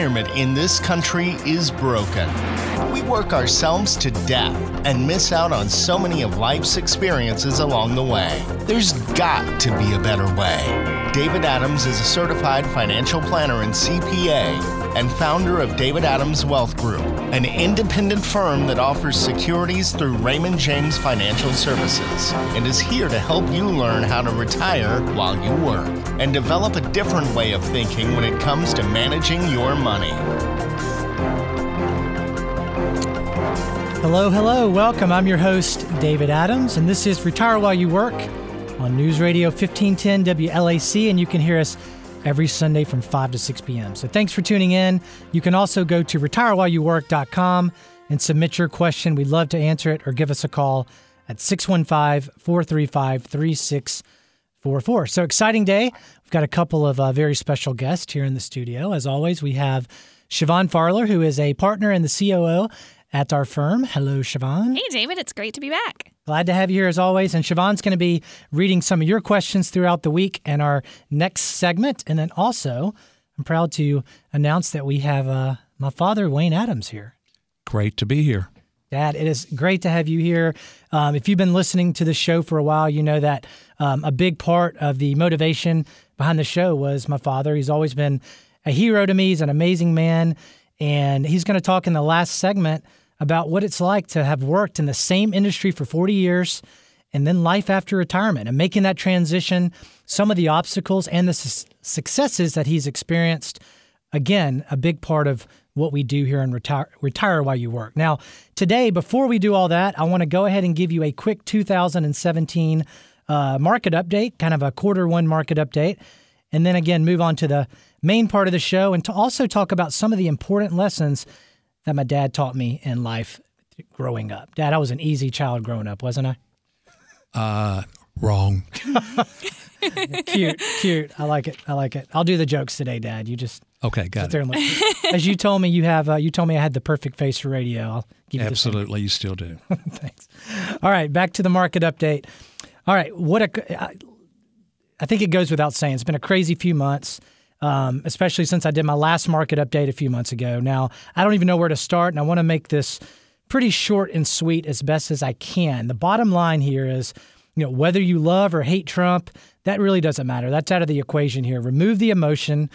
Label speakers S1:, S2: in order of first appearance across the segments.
S1: retirement in this country is broken. We work ourselves to death and miss out on so many of life's experiences along the way. There's got to be a better way. David Adams is a certified financial planner and CPA and founder of David Adams Wealth Group, an independent firm that offers securities through Raymond James Financial Services, and is here to help you learn how to retire while you work and develop a different way of thinking when it comes to managing your money.
S2: Hello, hello, welcome. I'm your host, David Adams, and this is Retire While You Work on News Radio 1510 WLAC, and you can hear us every Sunday from 5 to 6 p.m. So thanks for tuning in. You can also go to retirewhileyouwork.com and submit your question. We'd love to answer it or give us a call at 615 435 3644. So exciting day. We've got a couple of uh, very special guests here in the studio. As always, we have Siobhan Farler, who is a partner and the COO at our firm. Hello, Siobhan.
S3: Hey, David. It's great to be back.
S2: Glad to have you here as always. And Siobhan's going to be reading some of your questions throughout the week and our next segment. And then also, I'm proud to announce that we have uh, my father, Wayne Adams, here.
S4: Great to be here.
S2: Dad, it is great to have you here. Um, if you've been listening to the show for a while, you know that um, a big part of the motivation behind the show was my father. He's always been a hero to me. He's an amazing man. And he's going to talk in the last segment about what it's like to have worked in the same industry for 40 years and then life after retirement and making that transition, some of the obstacles and the su- successes that he's experienced. Again, a big part of what we do here in Retire, Retire While You Work. Now, today, before we do all that, I want to go ahead and give you a quick 2017 uh, market update, kind of a quarter one market update, and then again, move on to the main part of the show and to also talk about some of the important lessons that my dad taught me in life growing up. Dad, I was an easy child growing up, wasn't I?
S4: Uh, wrong.
S2: cute, cute. I like it. I like it. I'll do the jokes today, Dad. You just
S4: okay, got it.
S2: As you told me, you have. Uh, you told me I had the perfect face for radio. I'll give you
S4: absolutely. You still do.
S2: Thanks. All right, back to the market update. All right, what a. I, I think it goes without saying. It's been a crazy few months um, especially since I did my last market update a few months ago. Now, I don't even know where to start, and I want to make this pretty short and sweet as best as I can. The bottom line here is, you know, whether you love or hate Trump, that really doesn't matter. That's out of the equation here. Remove the emotion,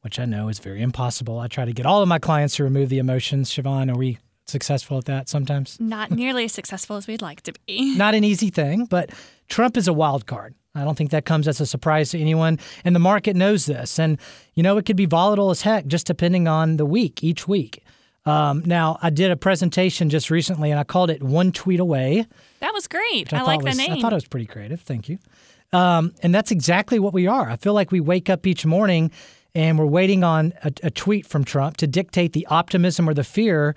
S2: which I know is very impossible. I try to get all of my clients to remove the emotions. Siobhan, are we successful at that sometimes?
S3: Not nearly as successful as we'd like to be.
S2: Not an easy thing, but Trump is a wild card. I don't think that comes as a surprise to anyone. And the market knows this. And, you know, it could be volatile as heck just depending on the week, each week. Um, now, I did a presentation just recently and I called it One Tweet Away.
S3: That was great. I, I like
S2: was,
S3: the name.
S2: I thought it was pretty creative. Thank you. Um, and that's exactly what we are. I feel like we wake up each morning and we're waiting on a, a tweet from Trump to dictate the optimism or the fear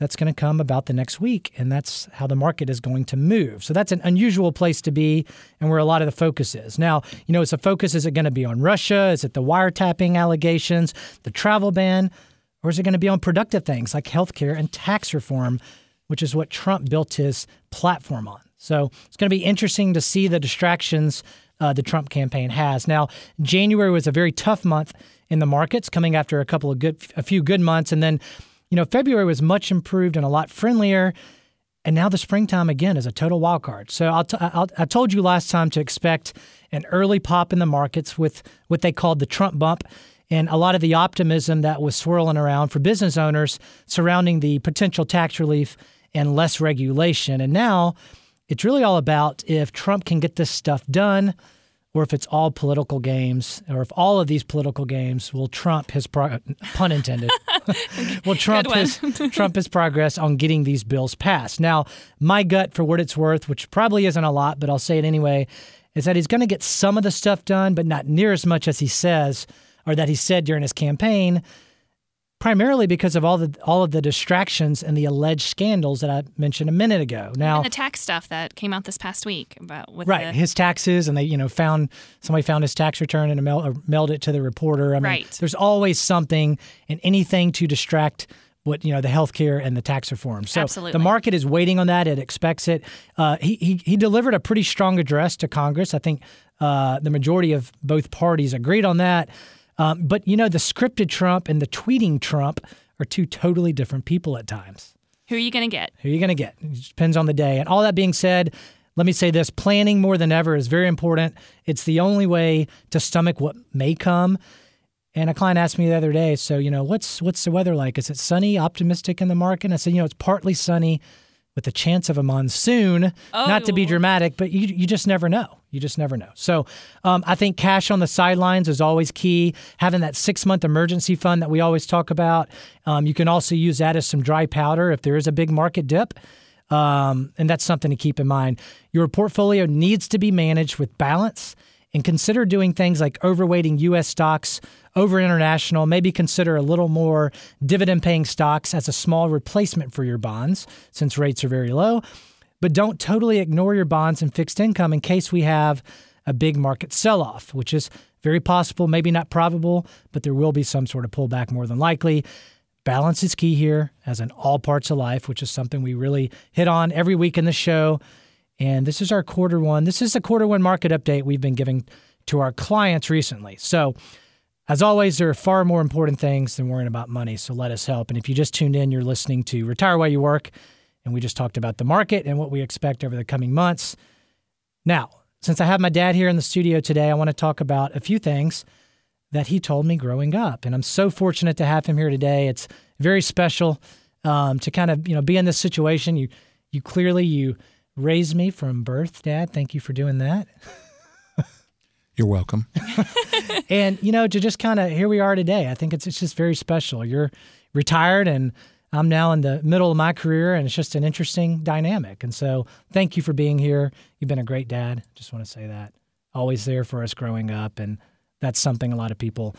S2: that's going to come about the next week. And that's how the market is going to move. So that's an unusual place to be and where a lot of the focus is. Now, you know, is the focus, is it going to be on Russia? Is it the wiretapping allegations, the travel ban? Or is it going to be on productive things like healthcare and tax reform, which is what Trump built his platform on? So it's going to be interesting to see the distractions uh, the Trump campaign has. Now, January was a very tough month in the markets, coming after a couple of good, a few good months, and then you know, February was much improved and a lot friendlier. And now the springtime again is a total wild card. So I'll t- I'll, I told you last time to expect an early pop in the markets with what they called the Trump bump and a lot of the optimism that was swirling around for business owners surrounding the potential tax relief and less regulation. And now it's really all about if Trump can get this stuff done or if it's all political games, or if all of these political games will trump his pro- pun intended, will trump his trump his progress on getting these bills passed. Now, my gut, for what it's worth, which probably isn't a lot, but I'll say it anyway, is that he's going to get some of the stuff done, but not near as much as he says or that he said during his campaign primarily because of all the all of the distractions and the alleged scandals that I mentioned a minute ago. Now,
S3: and the tax stuff that came out this past week about with
S2: right
S3: the...
S2: his taxes, and they you know found somebody found his tax return and mail, mailed it to the reporter. I mean,
S3: right.
S2: There's always something and anything to distract. What you know, the healthcare and the tax reform. So
S3: Absolutely.
S2: the market is waiting on that. It expects it. Uh, he, he he delivered a pretty strong address to Congress. I think uh, the majority of both parties agreed on that. Um, but you know, the scripted Trump and the tweeting Trump are two totally different people at times.
S3: Who are you going to get?
S2: Who are you going to get? It depends on the day. And all that being said, let me say this planning more than ever is very important. It's the only way to stomach what may come. And a client asked me the other day, so you know, what's what's the weather like? Is it sunny, optimistic in the market? And I said, you know, it's partly sunny with the chance of a monsoon.
S3: Oh.
S2: Not to be dramatic, but you you just never know. You just never know. So um, I think cash on the sidelines is always key. Having that six month emergency fund that we always talk about. Um, you can also use that as some dry powder if there is a big market dip. Um, and that's something to keep in mind. Your portfolio needs to be managed with balance and consider doing things like overweighting U.S. stocks over international. Maybe consider a little more dividend paying stocks as a small replacement for your bonds since rates are very low. But don't totally ignore your bonds and fixed income in case we have a big market sell off, which is very possible, maybe not probable, but there will be some sort of pullback more than likely. Balance is key here, as in all parts of life, which is something we really hit on every week in the show. And this is our quarter one. This is the quarter one market update we've been giving to our clients recently. So, as always, there are far more important things than worrying about money. So, let us help. And if you just tuned in, you're listening to Retire While You Work. And we just talked about the market and what we expect over the coming months. Now, since I have my dad here in the studio today, I want to talk about a few things that he told me growing up. And I'm so fortunate to have him here today. It's very special um, to kind of you know be in this situation. You you clearly you raised me from birth, Dad. Thank you for doing that.
S4: You're welcome.
S2: and you know to just kind of here we are today. I think it's it's just very special. You're retired and I'm now in the middle of my career and it's just an interesting dynamic. And so thank you for being here. You've been a great dad. Just want to say that. Always there for us growing up and that's something a lot of people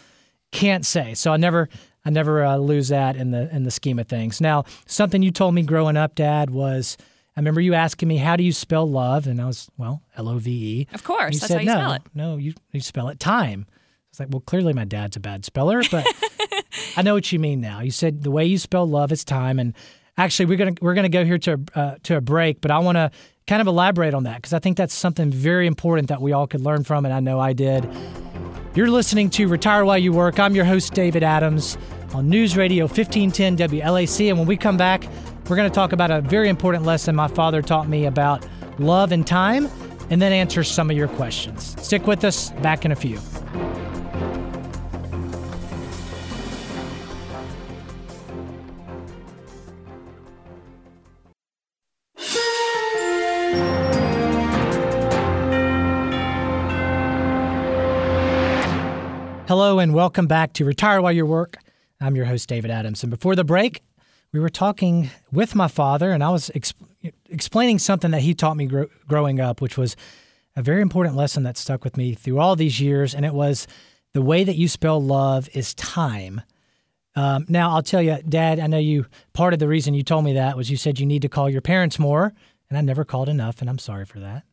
S2: can't say. So I never I never uh, lose that in the in the scheme of things. Now, something you told me growing up, Dad, was remember you asking me how do you spell love, and I was well L O V E.
S3: Of course,
S2: you
S3: that's
S2: said,
S3: how you
S2: no,
S3: spell it.
S2: No, you you spell it time. It's like well, clearly my dad's a bad speller, but I know what you mean now. You said the way you spell love is time, and actually we're gonna we're gonna go here to uh, to a break, but I want to kind of elaborate on that because I think that's something very important that we all could learn from, and I know I did. You're listening to Retire While You Work. I'm your host, David Adams, on News Radio 1510 WLAC. And when we come back, we're going to talk about a very important lesson my father taught me about love and time, and then answer some of your questions. Stick with us, back in a few. Hello and welcome back to Retire While You Work. I'm your host, David Adams. And before the break, we were talking with my father, and I was exp- explaining something that he taught me gro- growing up, which was a very important lesson that stuck with me through all these years. And it was the way that you spell love is time. Um, now, I'll tell you, Dad, I know you, part of the reason you told me that was you said you need to call your parents more, and I never called enough, and I'm sorry for that.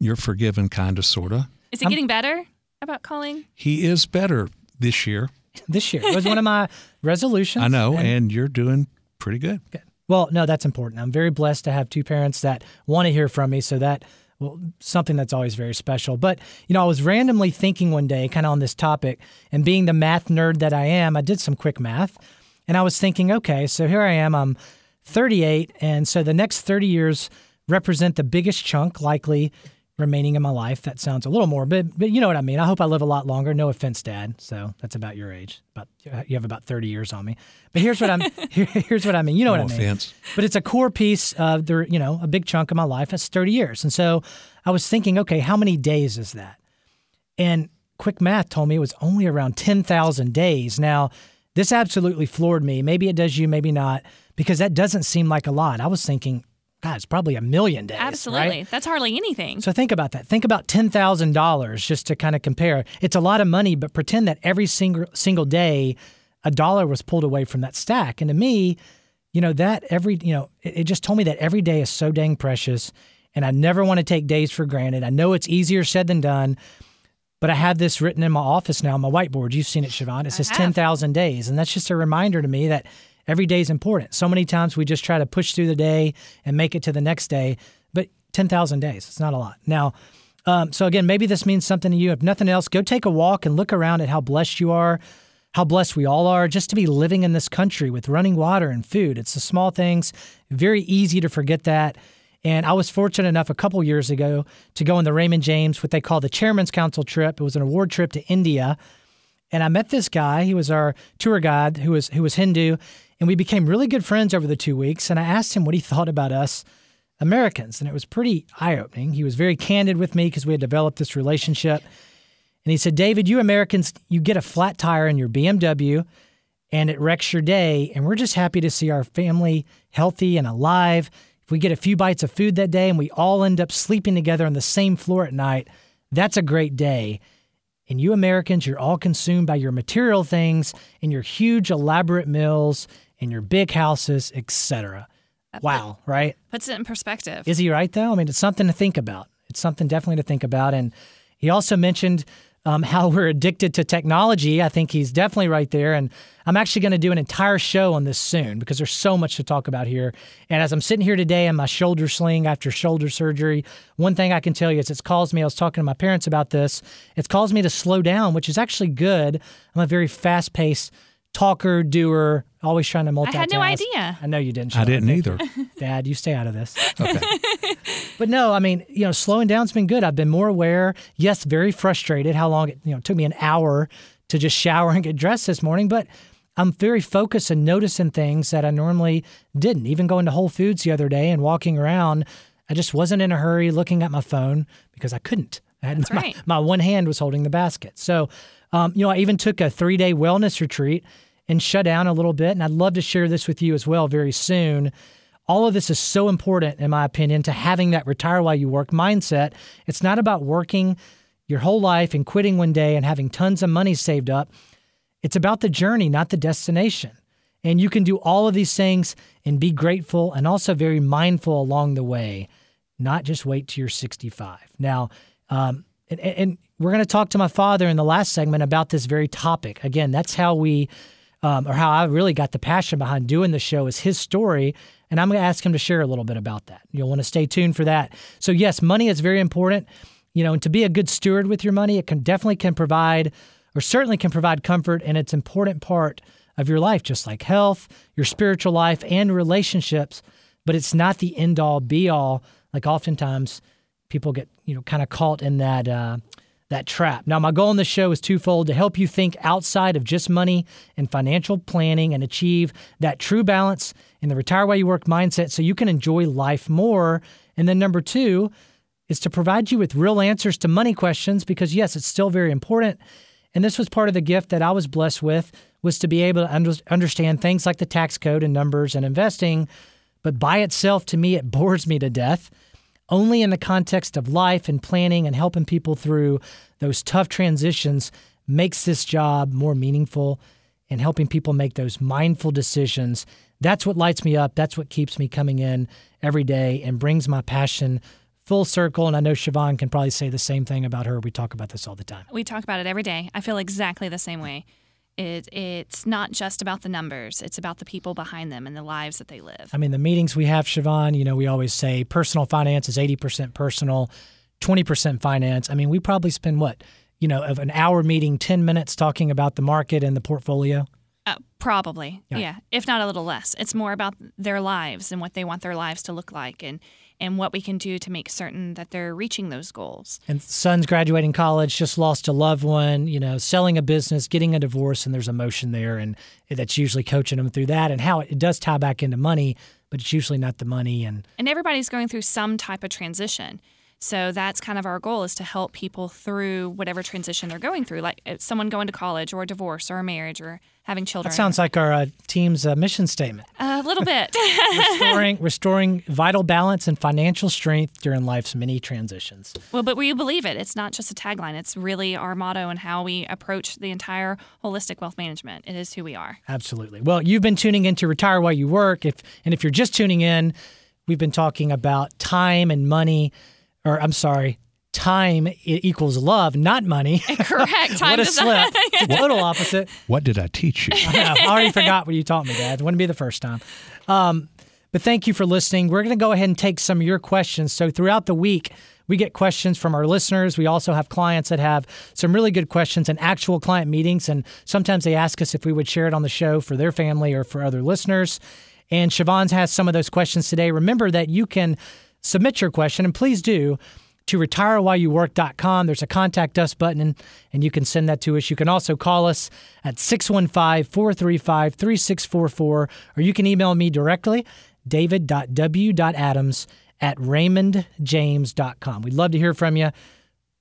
S4: You're forgiven, kind of, sort of.
S3: Is it getting better about calling?
S4: He is better this year.
S2: This year it was one of my resolutions.
S4: I know,
S2: and-
S4: and you're doing pretty good.
S2: Well, no, that's important. I'm very blessed to have two parents that want to hear from me. So that, well, something that's always very special. But, you know, I was randomly thinking one day, kind of on this topic, and being the math nerd that I am, I did some quick math. And I was thinking, okay, so here I am, I'm 38. And so the next 30 years represent the biggest chunk likely remaining in my life. That sounds a little more, but, but you know what I mean. I hope I live a lot longer. No offense, Dad. So that's about your age. But you have about 30 years on me. But here's what I'm, here, here's what I mean. You know
S4: no
S2: what I mean
S4: offense.
S2: but it's a core piece of the you know a big chunk of my life that's 30 years and so i was thinking okay how many days is that and quick math told me it was only around 10,000 days now this absolutely floored me maybe it does you maybe not because that doesn't seem like a lot i was thinking god it's probably a million days
S3: Absolutely.
S2: right?
S3: That's hardly anything.
S2: So think about that. Think about ten thousand dollars just to kind of compare. It's a lot of money, but pretend that every single single day, a dollar was pulled away from that stack. And to me, you know that every you know it, it just told me that every day is so dang precious, and I never want to take days for granted. I know it's easier said than done, but I have this written in my office now on my whiteboard. You've seen it, Siobhan. It says ten thousand days, and that's just a reminder to me that every day is important. So many times we just try to push through the day and make it to the next day, but ten thousand days, it's not a lot. Now, Um, so again, maybe this means something to you. If nothing else, go take a walk and look around at how blessed you are, how blessed we all are just to be living in this country with running water and food. It's the small things. Very easy to forget that. And I was fortunate enough a couple years ago to go on the Raymond James, what they call the Chairman's Council trip. It was an award trip to India. And I met this guy. He was our tour guide who was who was Hindu, and we became really good friends over the two weeks. And I asked him what he thought about us Americans, and it was pretty eye opening. He was very candid with me because we had developed this relationship. And he said, David, you Americans, you get a flat tire in your BMW and it wrecks your day. And we're just happy to see our family healthy and alive. If we get a few bites of food that day and we all end up sleeping together on the same floor at night, that's a great day. And you Americans, you're all consumed by your material things and your huge elaborate mills and your big houses, etc. Wow, right?
S3: Puts it in perspective.
S2: Is he right though? I mean, it's something to think about. It's something definitely to think about. And he also mentioned um, how we're addicted to technology. I think he's definitely right there. And I'm actually going to do an entire show on this soon because there's so much to talk about here. And as I'm sitting here today in my shoulder sling after shoulder surgery, one thing I can tell you is it's caused me, I was talking to my parents about this, it's caused me to slow down, which is actually good. I'm a very fast paced talker, doer, always trying to multitask.
S3: I had no idea.
S2: I know you didn't.
S4: I didn't
S2: Thank
S4: either.
S2: Dad, you stay out of this.
S4: Okay.
S2: But no, I mean, you know, slowing down's been good. I've been more aware. Yes, very frustrated how long it, you know, took me an hour to just shower and get dressed this morning, but I'm very focused and noticing things that I normally didn't. Even going to Whole Foods the other day and walking around, I just wasn't in a hurry looking at my phone because I couldn't. I had
S3: That's
S2: my,
S3: right.
S2: my one hand was holding the basket. So, um, you know, I even took a three day wellness retreat and shut down a little bit. And I'd love to share this with you as well very soon. All of this is so important, in my opinion, to having that retire while you work mindset. It's not about working your whole life and quitting one day and having tons of money saved up. It's about the journey, not the destination. And you can do all of these things and be grateful and also very mindful along the way, not just wait till you're 65. Now, um, and, and we're going to talk to my father in the last segment about this very topic. Again, that's how we, um, or how I really got the passion behind doing the show is his story. And I'm going to ask him to share a little bit about that. You'll want to stay tuned for that. So, yes, money is very important. You know, and to be a good steward with your money, it can definitely can provide, or certainly can provide comfort, and it's an important part of your life, just like health, your spiritual life, and relationships. But it's not the end all be all. Like oftentimes, people get you know kind of caught in that uh, that trap. Now, my goal in this show is twofold: to help you think outside of just money and financial planning, and achieve that true balance in the retire while you work mindset, so you can enjoy life more. And then number two is to provide you with real answers to money questions because yes, it's still very important. And this was part of the gift that I was blessed with was to be able to under- understand things like the tax code and numbers and investing. But by itself, to me, it bores me to death. Only in the context of life and planning and helping people through those tough transitions makes this job more meaningful and helping people make those mindful decisions. That's what lights me up. That's what keeps me coming in every day and brings my passion full circle. And I know Siobhan can probably say the same thing about her. We talk about this all the time.
S3: We talk about it every day. I feel exactly the same way. It, it's not just about the numbers, it's about the people behind them and the lives that they live.
S2: I mean, the meetings we have, Siobhan, you know, we always say personal finance is 80% personal, 20% finance. I mean, we probably spend what, you know, of an hour meeting, 10 minutes talking about the market and the portfolio.
S3: Uh, probably,
S2: Yeah.
S3: yeah. If not a little less. It's more about their lives and what they want their lives to look like and, and what we can do to make certain that they're reaching those goals.
S2: And son's graduating college, just lost a loved one, you know, selling a business, getting a divorce, and there's emotion there. And that's usually coaching them through that and how it, does tie back into money, but it's usually not the money. And
S3: And everybody's going through some type of transition. So that's kind of our goal is to help people through whatever transition they're going through, like uh, someone going to college or a divorce or a marriage or having children.
S2: that sounds like our uh, team's uh, mission statement.
S3: a little bit.
S2: restoring, restoring vital balance and financial strength during life's many transitions.
S3: well, but we believe it. It's not just a tagline. It's really our motto and how we approach the entire holistic wealth management. It is who we are.
S2: Absolutely. Well, you've been tuning in to Retire While You Work. If and if you're just tuning in, we've been talking about time and money, or I'm sorry, time equals love, not money.
S3: Correct. Time
S2: what a slip.
S3: not-
S2: It's a total opposite.
S4: What did I teach you?
S2: I know. I already forgot what you taught me, Dad. It wouldn't be the first time. Um, but thank you for listening. We're going to go ahead and take some of your questions. So throughout the week, we get questions from our listeners. We also have clients that have some really good questions and actual client meetings. And sometimes they ask us if we would share it on the show for their family or for other listeners. And Siobhan has some of those questions today. Remember that you can submit your question, and please do to retirewhileyouwork.com. There's a contact us button, and, and you can send that to us. You can also call us at 615 435 3644, or you can email me directly, david.w.adams at raymondjames.com. We'd love to hear from you.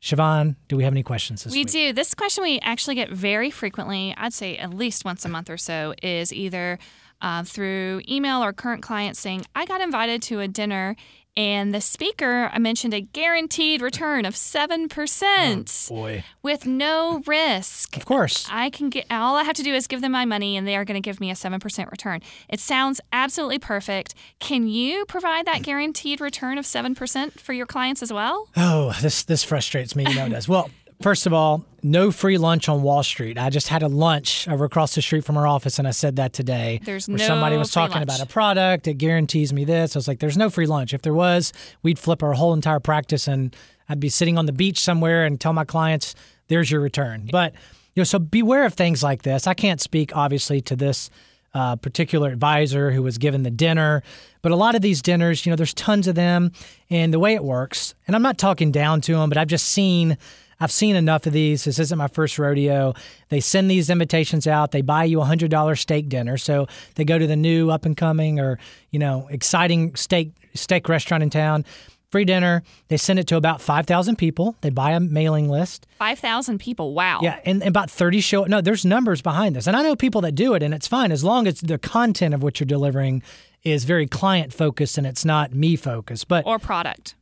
S2: Siobhan, do we have any questions this
S3: we
S2: week?
S3: do. This question we actually get very frequently, I'd say at least once a month or so, is either uh, through email or current clients saying, I got invited to a dinner and the speaker I mentioned a guaranteed return of 7% Oh,
S2: Boy.
S3: with no risk.
S2: Of course.
S3: I can get all I have to do is give them my money and they are going to give me a 7% return. It sounds absolutely perfect. Can you provide that guaranteed return of 7% for your clients as well?
S2: Oh, this this frustrates me. You know it does. Well, first of all, no free lunch on Wall Street. I just had a lunch over across the street from our office, and I said that today.
S3: There's
S2: where
S3: no
S2: somebody was talking
S3: lunch.
S2: about a product It guarantees me this. I was like, "There's no free lunch. If there was, we'd flip our whole entire practice, and I'd be sitting on the beach somewhere and tell my clients, "There's your return." But you know, so beware of things like this. I can't speak obviously to this uh, particular advisor who was given the dinner. But a lot of these dinners, you know, there's tons of them, and the way it works, and I'm not talking down to them, but I've just seen. I've seen enough of these. This isn't my first rodeo. They send these invitations out. They buy you a hundred dollar steak dinner. So they go to the new up and coming or you know exciting steak steak restaurant in town. Free dinner. They send it to about five thousand people. They buy a mailing list.
S3: 5,000 people. Wow.
S2: Yeah, and, and about 30 show. No, there's numbers behind this. And I know people that do it, and it's fine as long as the content of what you're delivering is very client focused and it's not me focused. But
S3: Or product.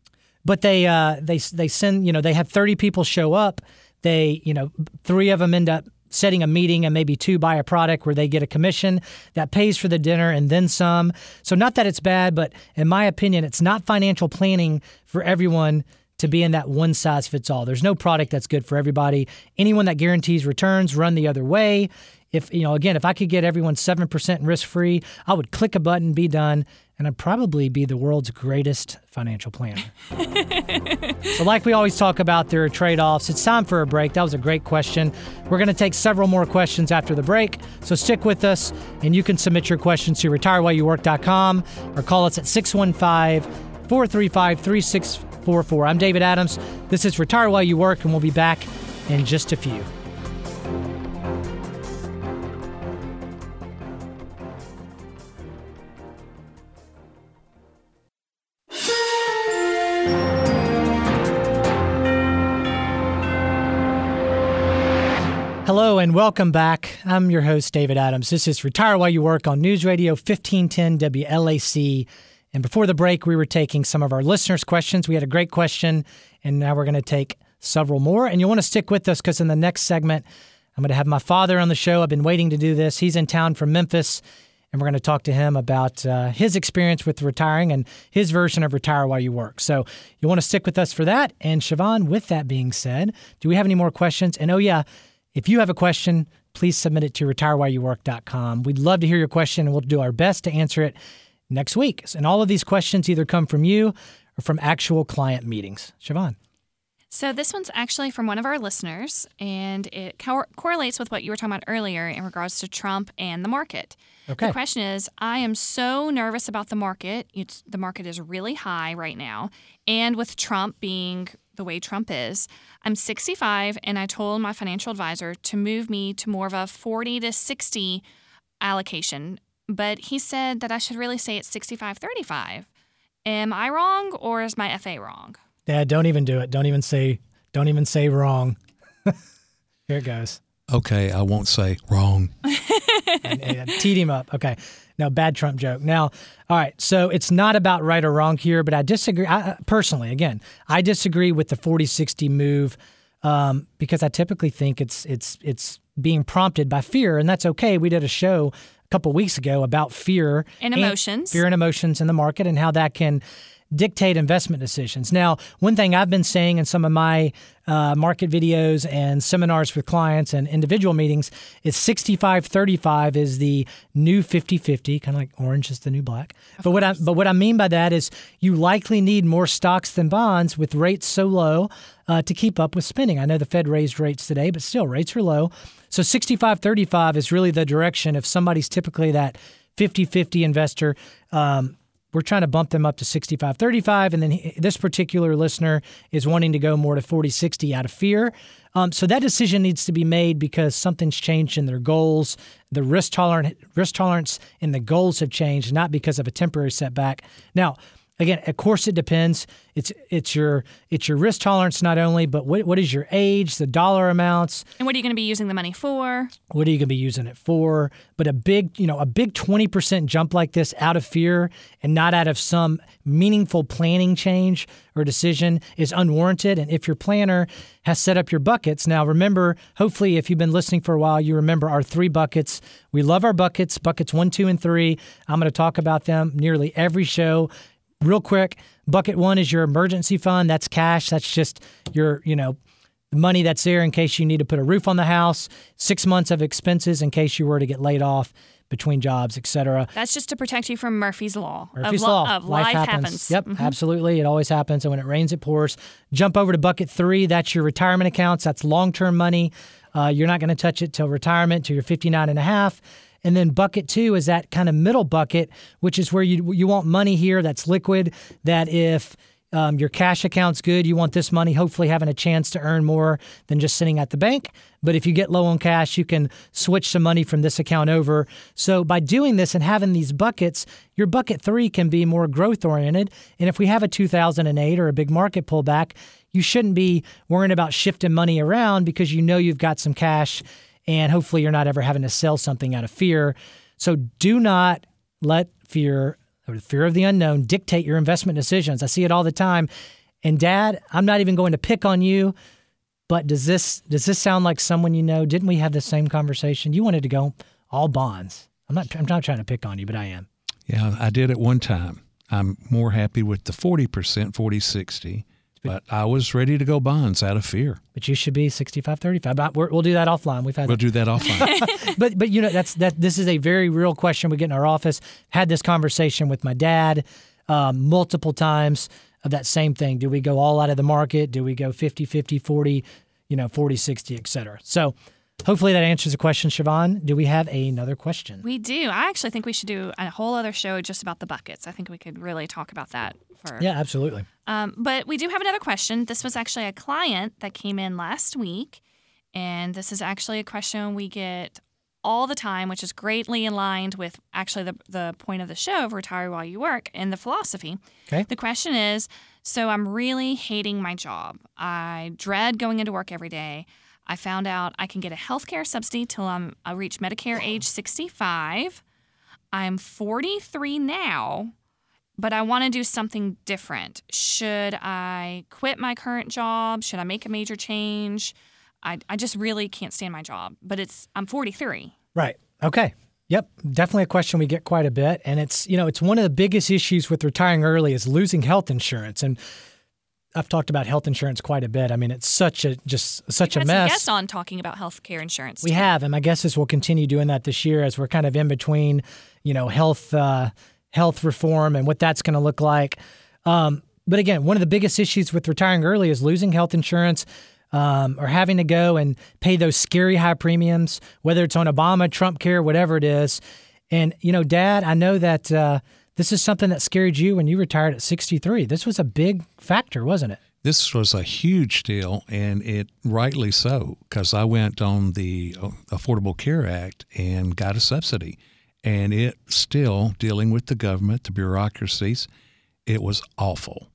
S2: But they uh, they they send you know they have 30 people show up. They you know three of them end up setting a meeting and maybe two buy a product where they get a commission that pays for the dinner and then some. So not that it's bad, but in my opinion, it's not financial planning for everyone to be in that one size fits all. There's no product that's good for everybody. Anyone that guarantees returns run the other way. If you know, again, if I could get everyone seven percent risk free, I would click a button, be done, and I'd probably be the world's greatest financial planner. so, like we always talk about, there are trade offs. It's time for a break. That was a great question. We're going to take several more questions after the break. So, stick with us, and you can submit your questions to retirewhileyouwork.com or call us at 615 435 3644. I'm David Adams. This is Retire While You Work, and we'll be back in just a few. Hello and welcome back. I'm your host, David Adams. This is Retire While You Work on News Radio 1510 WLAC. And before the break, we were taking some of our listeners' questions. We had a great question, and now we're going to take several more. And you'll want to stick with us because in the next segment, I'm going to have my father on the show. I've been waiting to do this. He's in town from Memphis, and we're going to talk to him about uh, his experience with retiring and his version of Retire While You Work. So you want to stick with us for that. And Siobhan, with that being said, do we have any more questions? And oh, yeah, if you have a question, please submit it to retirewhileyouwork.com. We'd love to hear your question, and we'll do our best to answer it next week. And all of these questions either come from you or from actual client meetings. Siobhan.
S3: So this one's actually from one of our listeners, and it cor- correlates with what you were talking about earlier in regards to Trump and the market.
S2: Okay.
S3: The question is, I am so nervous about the market. It's, the market is really high right now, and with Trump being the way Trump is, I'm 65, and I told my financial advisor to move me to more of a 40 to 60 allocation, but he said that I should really say it's 65 35. Am I wrong, or is my FA wrong?
S2: Dad, don't even do it. Don't even say don't even say wrong. Here it goes.
S4: Okay, I won't say wrong.
S2: and, and teed him up. Okay. Now, bad Trump joke. Now, all right. So it's not about right or wrong here, but I disagree. I, personally, again, I disagree with the 40 60 move um, because I typically think it's it's it's being prompted by fear, and that's okay. We did a show a couple weeks ago about fear
S3: And emotions.
S2: fear and emotions in the market, and how that can dictate investment decisions. Now, one thing I've been saying in some of my uh, market videos and seminars with clients and individual meetings is 65 35 is the new 50 50, kind of like orange is the new black. but what I but what I mean by that is you likely need more stocks than bonds with rates so low uh, to keep up with spending. I know the Fed raised rates today, but still rates are low. So 65 35 is really the direction if somebody's typically that 50 50 investor. Um, we're trying to bump them up to 65 35 and then he, this particular listener is wanting to go more to 40 60 out of fear. Um, so that decision needs to be made because something's changed in their goals. The risk tolerant risk tolerance and the goals have changed not because of a temporary setback. Now again of course it depends. It's it's your it's your risk tolerance not only but what, what is your age the dollar amounts?
S3: And what are you going to be using the money for?
S2: what are you going to be using it for? But a big you know a big 20% jump like this out of fear and not out of some meaningful planning change or decision is unwarranted. And if your planner has set up your buckets now remember hopefully if you've been listening for a while you remember our three buckets. We love our buckets buckets one two and three. I'm going to talk about them nearly every show real quick bucket one is your emergency fund that's cash that's just your you know money that's there in case you need to put a roof on the house six months of expenses in case you were to get laid off between jobs etc
S3: That's just to protect you from Murphy's Law.
S2: Murphy's
S3: of, lo-
S2: Law.
S3: Of life, happens.
S2: Yep, absolutely. It always happens. And when it rains, it pours. Jump over to bucket three. That's your retirement accounts. That's long term money. Uh, you're not going to touch it till retirement, till you're 59 and a half. And then bucket two is that kind of middle bucket, which is where you you want money here that's liquid. That if um, your cash account's good, you want this money hopefully having a chance to earn more than just sitting at the bank. But if you get low on cash, you can switch some money from this account over. So by doing this and having these buckets, your bucket three can be more growth oriented. And if we have a 2008 or a big market pullback, you shouldn't be worrying about shifting money around because you know you've got some cash and hopefully you're not ever having to sell something out of fear. So do not let fear or the fear of the unknown dictate your investment decisions. I see it all the time. And dad, I'm not even going to pick on you, but does this does this sound like someone you know? Didn't we have the same conversation? You wanted to go all bonds. I'm not I'm not trying to pick on you, but I am.
S4: Yeah, I did at one time. I'm more happy with the 40%, 40 60, but I was ready to go bonds out of fear.
S2: But you should be 65 35. But we're, we'll do that offline. We've had
S4: We'll do that offline.
S2: but but you know that's that this is a very real question we get in our office had this conversation with my dad um, multiple times of that same thing do we go all out of the market do we go 50 50 40 you know 40 60 et cetera so hopefully that answers the question siobhan do we have another question
S3: We do. I actually think we should do a whole other show just about the buckets. I think we could really talk about that for.
S2: yeah absolutely
S3: Um, but we do have another question. This was actually a client that came in last week, and this is actually a question we get all the time, which is greatly aligned with actually the, the point of the show of retire while you work and the philosophy.
S2: Okay.
S3: The question is so I'm really hating my job. I dread going into work every day. I found out I can get a healthcare subsidy till I'm I reach Medicare age 65. I'm 43 now, but I want to do something different. Should I quit my current job? Should I make a major change? I, I just really can't stand my job, but it's I'm 43.
S2: Right. Okay. Yep. Definitely a question we get quite a bit. And it's, you know, it's one of the biggest issues with retiring early is losing health insurance. And I've talked about health insurance quite a bit. I mean, it's such a just such
S3: We've
S2: a
S3: had some
S2: mess.
S3: guests on talking about health care insurance.
S2: We
S3: too.
S2: have, and my guess is we'll continue doing that this year as we're kind of in between, you know, health uh, health reform and what that's going to look like. Um, but again, one of the biggest issues with retiring early is losing health insurance. Um, or having to go and pay those scary high premiums, whether it's on Obama, Trump care, whatever it is. And, you know, Dad, I know that uh, this is something that scared you when you retired at 63. This was a big factor, wasn't it?
S4: this was a huge deal, and it rightly so, because I went on the uh, Affordable Care Act and got a subsidy. And it still, dealing with the government, the bureaucracies, it was awful.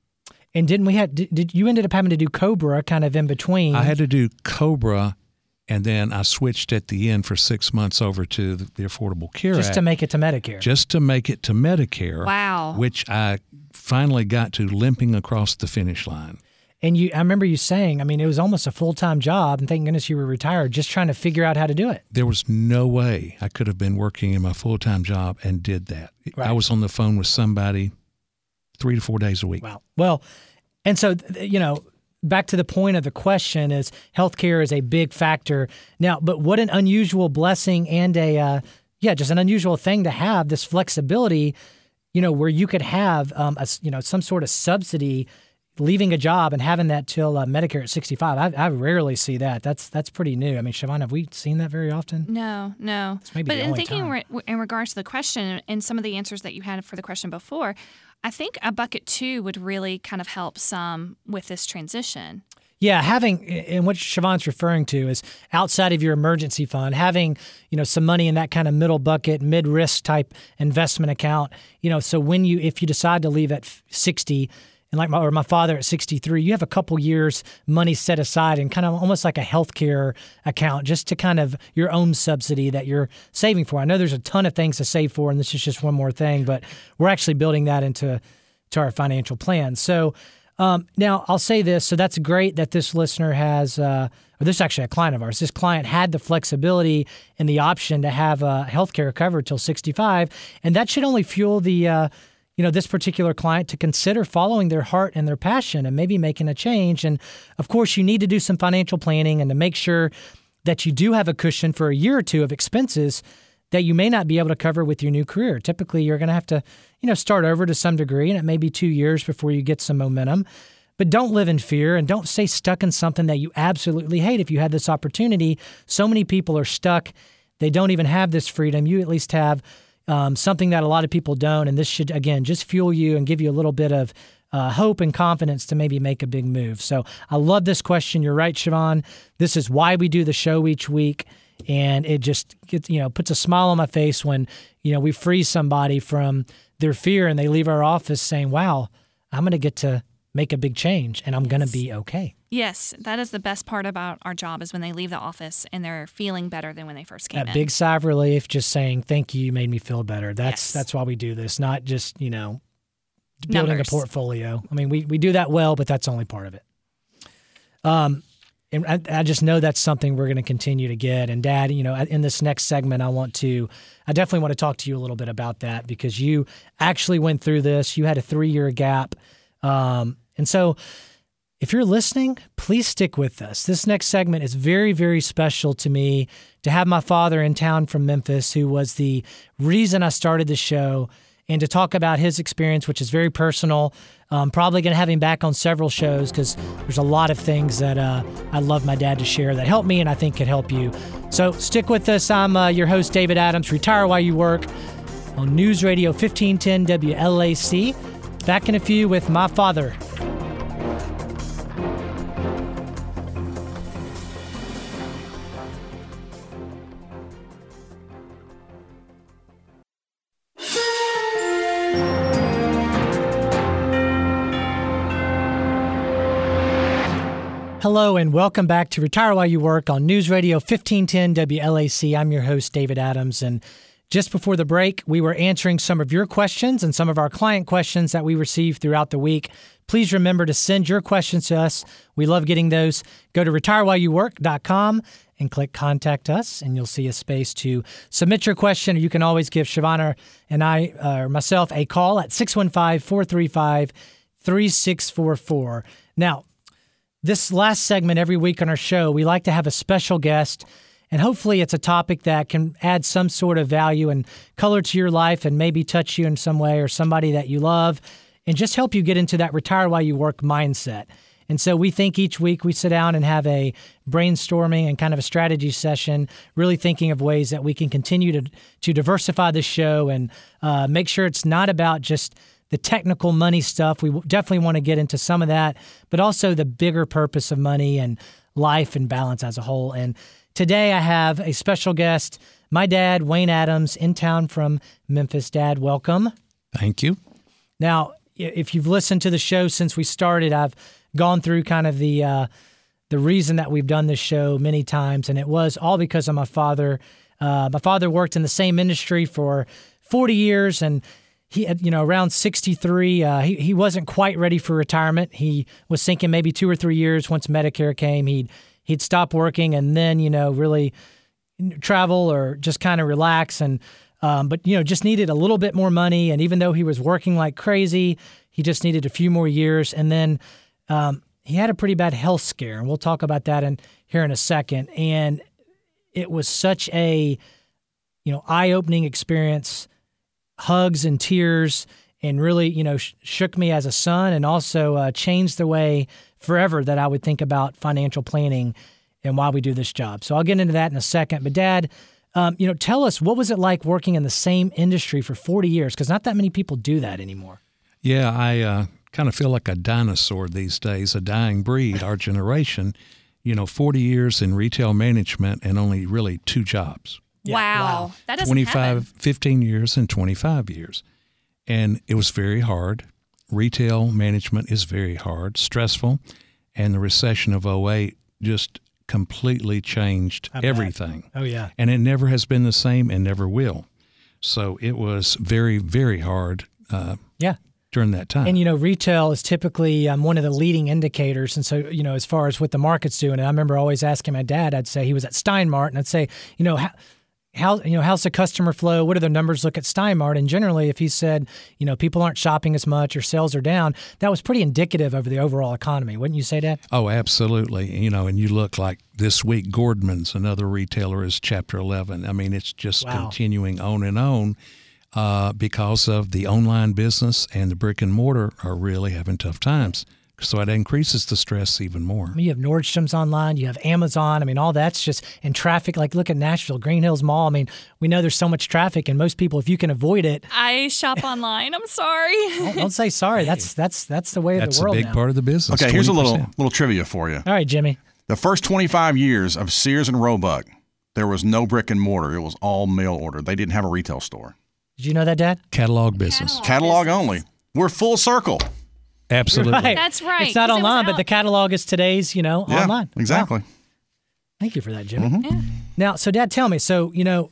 S2: And didn't we have, did, did you ended up having to do Cobra kind of in between?
S4: I had to do Cobra, and then I switched at the end for six months over to the, the Affordable Care
S2: just
S4: Act,
S2: to make it to Medicare.
S4: just to make it to Medicare.
S3: Wow.
S4: Which I finally got to limping across the finish line.
S2: And you, I remember you saying, I mean, it was almost a full time job, and thank goodness you were retired, just trying to figure out how to do it.
S4: There was no way I could have been working in my full time job and did that.
S2: Right.
S4: I was on the phone with somebody three to four days a week.
S2: Wow. Well, and so you know, back to the point of the question is healthcare is a big factor now. But what an unusual blessing and a uh, yeah, just an unusual thing to have this flexibility. You know, where you could have um, a, you know some sort of subsidy leaving a job and having that till uh, Medicare at 65. I, I, rarely see that. That's that's pretty new. I mean, Siobhan, have we seen that very often?
S3: No, no.
S2: Maybe, but
S3: in thinking
S2: re-
S3: in regards to the question and some of the answers that you had for the question before, I think a bucket two would really kind of help some with this transition.
S2: Yeah, having and what Siobhan's referring to is outside of your emergency fund, having you know some money in that kind of middle bucket, mid risk type investment account. You know, so when you if you decide to leave at sixty, and like my or my father at 63 you have a couple years money set aside and kind of almost like a healthcare account just to kind of your own subsidy that you're saving for. I know there's a ton of things to save for and this is just one more thing but we're actually building that into to our financial plan. So um, now i'll say this so that's great that this listener has uh, or this is actually a client of ours. This client had the flexibility and the option to have uh, healthcare covered till 65 and that should only fuel the uh, you know this particular client to consider following their heart and their passion and maybe making a change. And of course you need to do some financial planning and to make sure that you do have a cushion for a year or two of expenses that you may not be able to cover with your new career. Typically you're going to have to you know start over to some degree and it may be 2 years before you get some momentum. But don't live in fear and don't stay stuck in something that you absolutely hate. If you had this opportunity so many people are stuck. They don't even have this freedom. You at least have um, something that a lot of people don't. And this should, again, just fuel you and give you a little bit of uh, hope and confidence to maybe make a big move. So I love this question. You're right, Siobhan. This is why we do the show each week. And it just gets, you know, puts a smile on my face when, you know, we free somebody from their fear and they leave our office saying, wow, I'm going to get to make a big change and I'm yes. going to be okay.
S3: Yes, that is the best part about our job is when they leave the office and they're feeling better than when they first came
S2: that
S3: in.
S2: big sigh of relief, just saying thank you, you made me feel better. That's yes. that's why we do this, not just you know building
S3: Numbers.
S2: a portfolio. I mean, we we do that well, but that's only part of it. Um, and I, I just know that's something we're going to continue to get. And Dad, you know, in this next segment, I want to, I definitely want to talk to you a little bit about that because you actually went through this. You had a three year gap, um, and so if you're listening, please stick with us. This next segment is very, very special to me to have my father in town from Memphis, who was the reason I started the show, and to talk about his experience, which is very personal. I'm probably going to have him back on several shows because there's a lot of things that uh, I love my dad to share that help me and I think could help you. So stick with us. I'm uh, your host, David Adams. Retire while you work on News Radio 1510 WLAC. Back in a few with my father. Hello and welcome back to Retire While You Work on News Radio 1510 WLAC. I'm your host, David Adams. And just before the break, we were answering some of your questions and some of our client questions that we received throughout the week. Please remember to send your questions to us. We love getting those. Go to retirewhileyouwork.com and click contact us, and you'll see a space to submit your question. You can always give Siobhan and I, uh, or myself, a call at 615 435 3644. Now, this last segment every week on our show, we like to have a special guest, and hopefully it's a topic that can add some sort of value and color to your life and maybe touch you in some way or somebody that you love and just help you get into that retire while you work mindset. And so we think each week we sit down and have a brainstorming and kind of a strategy session, really thinking of ways that we can continue to to diversify the show and uh, make sure it's not about just the technical money stuff. We definitely want to get into some of that, but also the bigger purpose of money and life and balance as a whole. And today I have a special guest, my dad, Wayne Adams, in town from Memphis. Dad, welcome.
S4: Thank you.
S2: Now, if you've listened to the show since we started, I've gone through kind of the uh, the reason that we've done this show many times, and it was all because of my father. Uh, my father worked in the same industry for 40 years, and he had, you know, around 63, uh, he, he wasn't quite ready for retirement. He was thinking maybe two or three years once Medicare came, he'd, he'd stop working and then, you know, really travel or just kind of relax. And, um, but, you know, just needed a little bit more money. And even though he was working like crazy, He just needed a few more years, and then um, he had a pretty bad health scare, and we'll talk about that in here in a second. And it was such a you know eye-opening experience, hugs and tears, and really you know sh- shook me as a son, and also uh, changed the way forever that I would think about financial planning and why we do this job. So I'll get into that in a second. But Dad. Um, you know, tell us what was it like working in the same industry for 40 years? Because not that many people do that anymore.
S4: Yeah, I uh, kind of feel like a dinosaur these days, a dying breed, our generation. You know, 40 years in retail management and only really two jobs.
S2: Yeah,
S3: wow.
S2: wow.
S3: That doesn't
S4: 25,
S3: happen.
S4: 15 years and 25 years. And it was very hard. Retail management is very hard, stressful, and the recession of 08 just completely changed everything.
S2: Oh, yeah.
S4: And it never has been the same and never will. So it was very, very hard uh,
S2: Yeah.
S4: during that time.
S2: And you know, retail is typically um, one of the leading indicators. And so, you know, as far as what the market's doing, and I remember always asking my dad. I'd say he was at Stein Mart, and I'd say, you know, how, how you know how's the customer flow? What do the numbers look at Stein Mart? And generally, if he said, you know, people aren't shopping as much or sales are down, that was pretty indicative of the overall economy, wouldn't you say, Dad?
S4: Oh, absolutely. You know, and you look like this week, Gordman's, another retailer, is Chapter 11. I mean, it's just
S2: Wow.
S4: continuing on and on uh, because of the online business and the brick and mortar are really having tough times. So it increases the stress even more.
S2: I mean, you have Nordstrom's online, you have Amazon. I mean, all that's just in traffic. Like, look at Nashville, Green Hills Mall. I mean, we know there's so much traffic, and most people, if you can avoid it,
S3: I shop online. I'm sorry.
S2: don't, don't say sorry. That's that's that's the way of the world.
S4: That's
S2: the
S4: a
S2: world
S4: big
S2: now.
S4: part of the business.
S5: Okay, here's a little
S4: 20%.
S5: little trivia for you.
S2: All right, Jimmy.
S5: The first 25 years of Sears and Roebuck, there was no brick and mortar. It was all mail order. They didn't have a retail store.
S2: Did you know that, Dad?
S4: catalog business.
S5: Catalog only. We're full circle.
S4: Absolutely.
S2: Right.
S3: That's right,
S2: It's not
S3: 'cause it
S2: online, but the catalog is today's, you know,
S5: Yeah,
S2: online.
S5: exactly.
S2: Wow. Thank you for that, Jimmy. Mm-hmm. Now, so Dad, tell me. So, you know,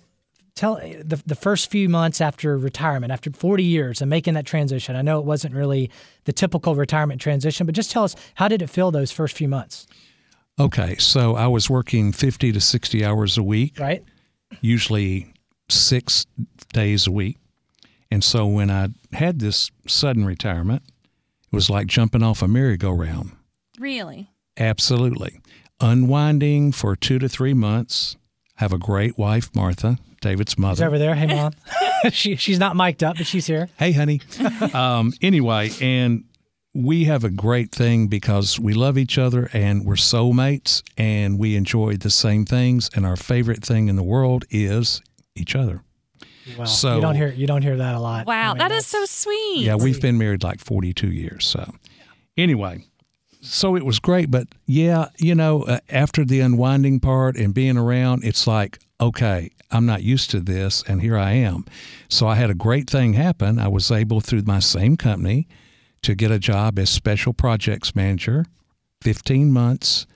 S2: tell the the first few months after retirement, after 40 years and making that transition. I know it wasn't really the typical retirement transition, but just tell us how did it feel those first few months,
S4: Okay, so I was working 50 to 60 hours a week.
S2: right?
S4: usually six days a week. And so when I had this sudden retirement, it was like jumping off a merry-go-round.
S3: Really?
S4: Absolutely. Unwinding for two to three months. Have a great wife, Martha, David's mother.
S2: She's
S4: mother.
S2: over there. Hey, mom. she, she's not mic'd up, but she's here.
S4: Hey, honey. um, anyway, and we have a great thing because we love each other and we're soulmates and we enjoy the same things. And our favorite thing in the world is each other.
S2: Wow.
S4: So-
S2: you don't hear you don't hear that a lot.
S3: Wow,
S2: I mean,
S3: that is
S2: that's-
S3: so sweet.
S4: Yeah, we've been married like 42 years. So, anyway, so it was great. But yeah, you know, uh, after the unwinding part and being around, it's like, okay, I'm not used to this, and here I am. So, I had a great thing happen. I was able, through my same company, to get a job as special projects manager, 15 months.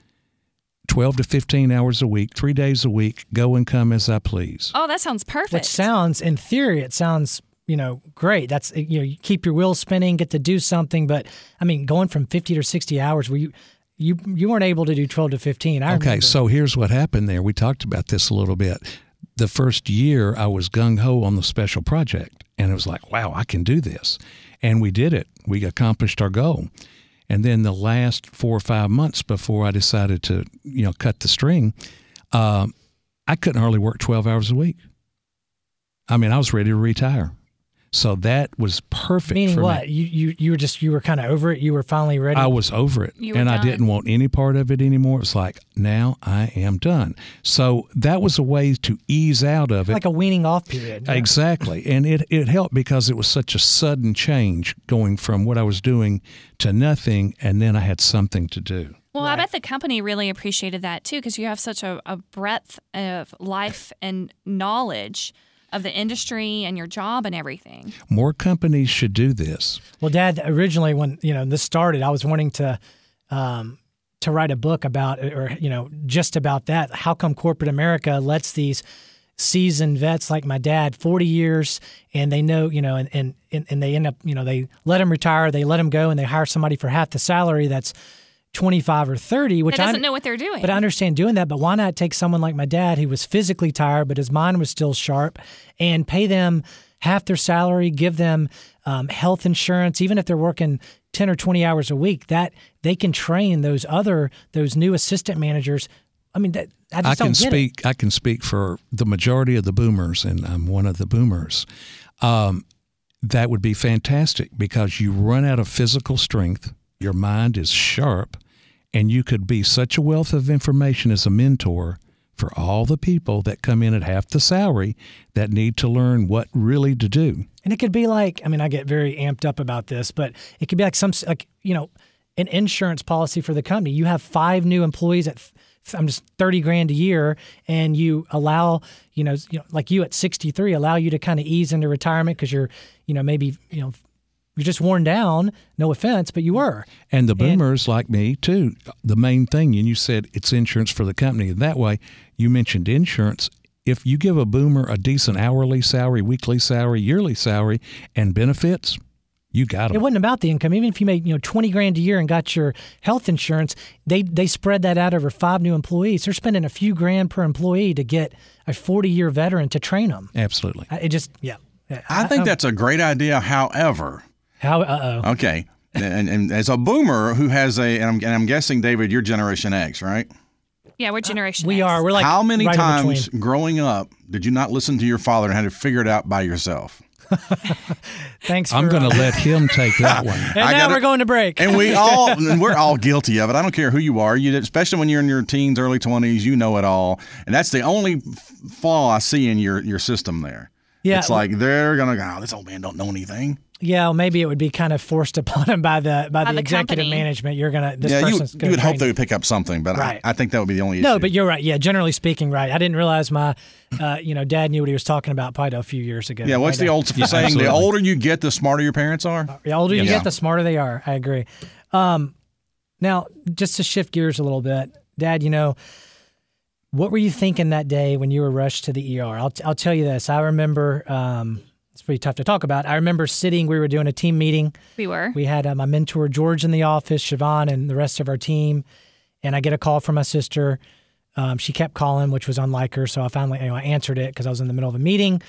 S4: 12 to 15 hours a week, three days a week, go and come as I please.
S3: Oh, that sounds perfect.
S2: Which sounds, in theory, it sounds you know great. That's you know you keep your wheels spinning, get to do something. But I mean, going from fifty to sixty hours, where you you you weren't able to do twelve to fifteen. I
S4: Okay,
S2: remember.
S4: so here's what happened there. We talked about this a little bit. The first year, I was gung ho on the special project, and it was like, wow, I can do this. And we did it. We accomplished our goal. And then the last four or five months before I decided to, you know, cut the string, um, I couldn't hardly work 12 hours a week. I mean, I was ready to retire. So that was perfect
S2: meaning
S4: for me.
S2: what? You you you were just you were kind of over it. You were finally ready.
S4: I was over it,
S3: You were
S4: and I didn't want any part of it anymore. It's like now I am done. So that was a way to ease out of it.
S2: like a weaning off period. Yeah.
S4: Exactly, and it it helped because it was such a sudden change going from what I was doing to nothing, and then I had something to do.
S3: Well, I bet the company really appreciated that too because you have such a, a breadth of life and knowledge of the industry and your job and everything.
S4: More companies should do this.
S2: Well, Dad, originally when you know this started, I was wanting to um, to write a book about or you know just about that. How come corporate America lets these seasoned vets like my dad, forty years, and they know you know, and and and and they end up you know they let them retire, they let them go, and they hire somebody for half the salary that's twenty five or thirty, which
S3: That
S2: I
S3: doesn't know what they're doing.
S2: But I understand doing that. But why not take someone like my dad, who was physically tired, but his mind was still sharp, and pay them half their salary, give them um, health insurance, even if they're working 10 or 20 hours a week, that they can train those other, those new assistant managers. I mean, that, I just
S4: I
S2: don't
S4: can
S2: get
S4: speak.
S2: it.
S4: I can speak for the majority of the boomers, and I'm one of the boomers. Um, that would be fantastic because you run out of physical strength. Your mind is sharp, and you could be such a wealth of information as a mentor for all the people that come in at half the salary that need to learn what really to do.
S2: And it could be like, I mean, I get very amped up about this, but it could be like some, like, you know, an insurance policy for the company. You have five new employees at, I'm just 30 grand a year, and you allow, you know, you know like you at 63, allow you to kind of ease into retirement because you're, you know, maybe, you know, you're just worn down. No offense, but you were.
S4: And the boomers like me too. The main thing, and you said it's insurance for the company. That way, you mentioned insurance. If you give a boomer a decent hourly salary, weekly salary, yearly salary, and benefits, you got them.
S2: It
S4: them.
S2: wasn't about the income. Even if you made, you know, 20 grand a year and got your health insurance, they they spread that out over five new employees. They're spending a few grand per employee to get a 40 year veteran to train them.
S4: Absolutely.
S2: It just, yeah.
S5: I think um, that's a great idea. However,
S2: How, uh oh.
S5: okay, and, and as a boomer who has a, and I'm, and I'm guessing David, you're Generation X, right?
S3: Yeah, we're Generation
S2: We
S3: X.
S2: are. We're like
S5: How many
S2: right
S5: times
S2: between.
S5: growing up did you not listen to your father and had to figure it out by yourself?
S2: Thanks. For,
S4: I'm going
S2: uh,
S4: to let him take that one.
S2: And
S5: I
S2: now
S5: gotta-
S2: we're going to break.
S5: And we all, and we're all guilty of it. I don't care who you are. You, especially when you're in your teens, early twenties, you know it all. And that's the only flaw I see in your your system there.
S2: Yeah.
S5: it's like they're gonna go. Oh, this old man don't know anything.
S2: yeah, well, maybe it would be kind of forced upon him by the by,
S3: By
S2: the,
S3: the
S2: executive
S3: company.
S2: management. You're gonna. This
S5: yeah, you,
S2: person's
S5: you
S2: gonna
S5: would hope they would pick up something, but
S2: Right.
S5: I, I think that would be the only issue.
S2: No, but you're right. Yeah, generally speaking, right. I didn't realize my, uh, you know, dad knew what he was talking about probably a few years ago.
S5: yeah, what's
S2: Right
S5: the
S2: now.
S5: old saying?
S4: absolutely.
S5: The older you get, the smarter your parents are.
S2: The older you
S5: Yeah.
S2: get, the smarter they are. I agree. Um, now, just to shift gears a little bit, Dad, you know, what were you thinking that day when you were rushed to the ER? I'll, I'll tell you this. I remember, um, it's pretty tough to talk about. I remember sitting, we were doing a team meeting.
S3: We were.
S2: We had uh, my mentor, George, in the office, Siobhan, and the rest of our team. And I get a call from my sister. Um, she kept calling, which was unlike her. So I finally you know, I answered it because I was in the middle of a meeting.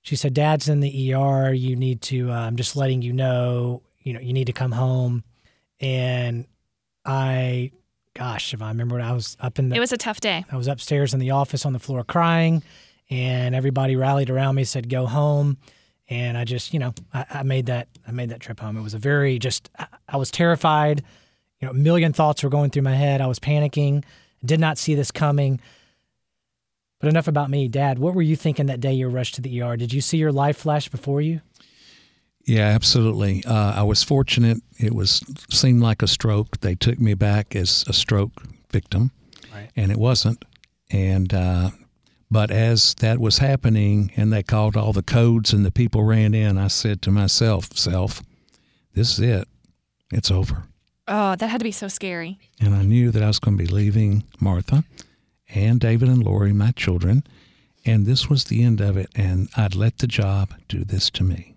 S2: She said, "Dad's in the ER. You need to. Uh, I'm just letting you know. You know, you need to come home." And I, gosh, if I remember, when I was up in the.
S3: It was a tough day.
S2: I was upstairs in the office on the floor crying, and everybody rallied around me, said, "Go home." And I just, you know, I, I made that. I made that trip home. It was a very just. I, I was terrified. You know, a million thoughts were going through my head. I was panicking. Did not see this coming. But enough about me, Dad. What were you thinking that day you rushed to the ER? Did you see your life flash before you?
S4: Yeah, absolutely. Uh, I was fortunate. It was seemed like a stroke. They took me back as a stroke victim,
S2: Right.
S4: and it wasn't. And uh, but as that was happening, and they called all the codes, and the people ran in, I said to myself, "Self, this is it. It's over."
S3: Oh, that had to be so scary.
S4: And I knew that I was going to be leaving Martha and David and Lori, my children, and this was the end of it. And I'd let the job do this to me.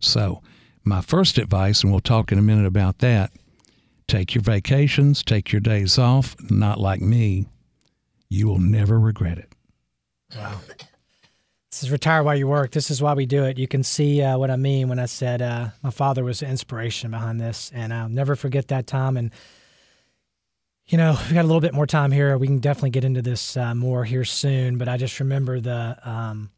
S4: So, my first advice, and we'll talk in a minute about that take your vacations, take your days off, not like me. You will never regret it. Wow.
S2: This is retire while you work. This is why we do it. You can see uh, what I mean when I said uh, my father was the inspiration behind this, and I'll never forget that time. And you know, we got a little bit more time here. We can definitely get into this uh, more here soon. But I just remember the um,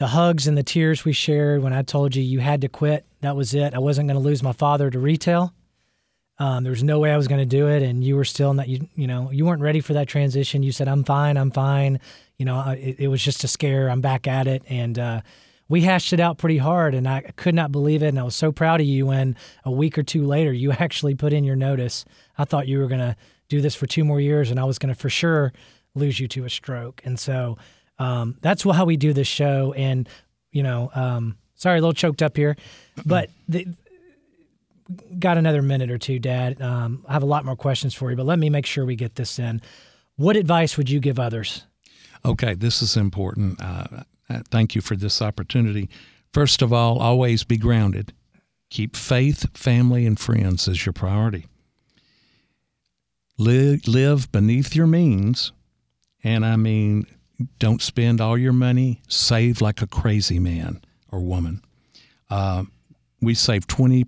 S2: the hugs and the tears we shared when I told you you had to quit. That was it. I wasn't going to lose my father to retail. Um, there was no way I was going to do it, and you were still not. You you know you weren't ready for that transition. You said I'm fine, I'm fine. You know I- it, it was just a scare. I'm back at it, and uh, we hashed it out pretty hard. And I could not believe it. And I was so proud of you when a week or two later you actually put in your notice. I thought you were going to do this for two more years, and I was going to for sure lose you to a stroke. And so um, that's how we do this show. And you know, um, sorry, a little choked up here, but the, got another minute or two, Dad. Um, I have a lot more questions for you, but let me make sure we get this in. What advice would you give others?
S4: Okay, this is important. Uh, uh, thank you for this opportunity. First of all, always be grounded. Keep faith, family, and friends as your priority. Live, live beneath your means, and I mean don't spend all your money. Save like a crazy man or woman. Uh, we saved 20%,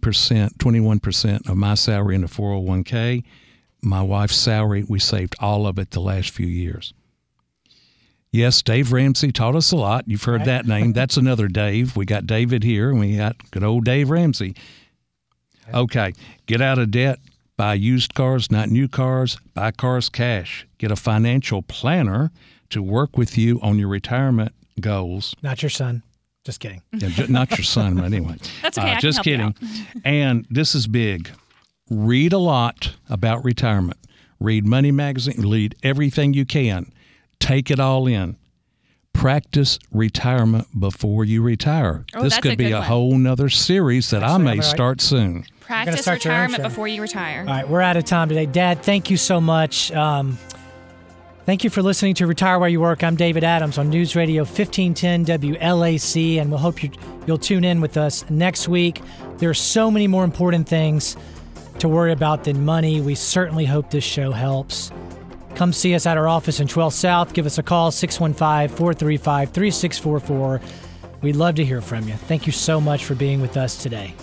S4: 21% of my salary in the 401k. My wife's salary, we saved all of it the last few years. Yes, Dave Ramsey taught us a lot. You've heard that name. That's another Dave. We got David here, and we got good old Dave Ramsey. Okay, get out of debt, buy used cars, not new cars, buy cars cash. Get a financial planner to work with you on your retirement goals.
S2: Not your son. Just kidding.
S4: Yeah, ju- not your son, but anyway.
S3: That's okay, I
S4: Uh,
S3: can
S4: just
S3: help you
S4: kidding.
S3: out.
S4: and this is big. Read a lot about retirement. Read Money Magazine. Read everything you can. Take it all in. Practice retirement before you retire.
S3: Oh,
S4: this could
S3: a
S4: be a
S3: one.
S4: whole nother series that I
S2: Actually,
S4: may
S2: I'm all right.
S4: start soon.
S3: Practice
S2: start
S3: retirement before you retire.
S2: All right, we're out of time today. Dad, thank you so much. Um, thank you for listening to Retire Where You Work. I'm David Adams on News Radio 1510 WLAC, and we'll hope you, you'll tune in with us next week. There are so many more important things to worry about than money. We certainly hope this show helps. Come see us at our office in 12 South. Give us a call, 615 435 3644. We'd love to hear from you. Thank you so much for being with us today.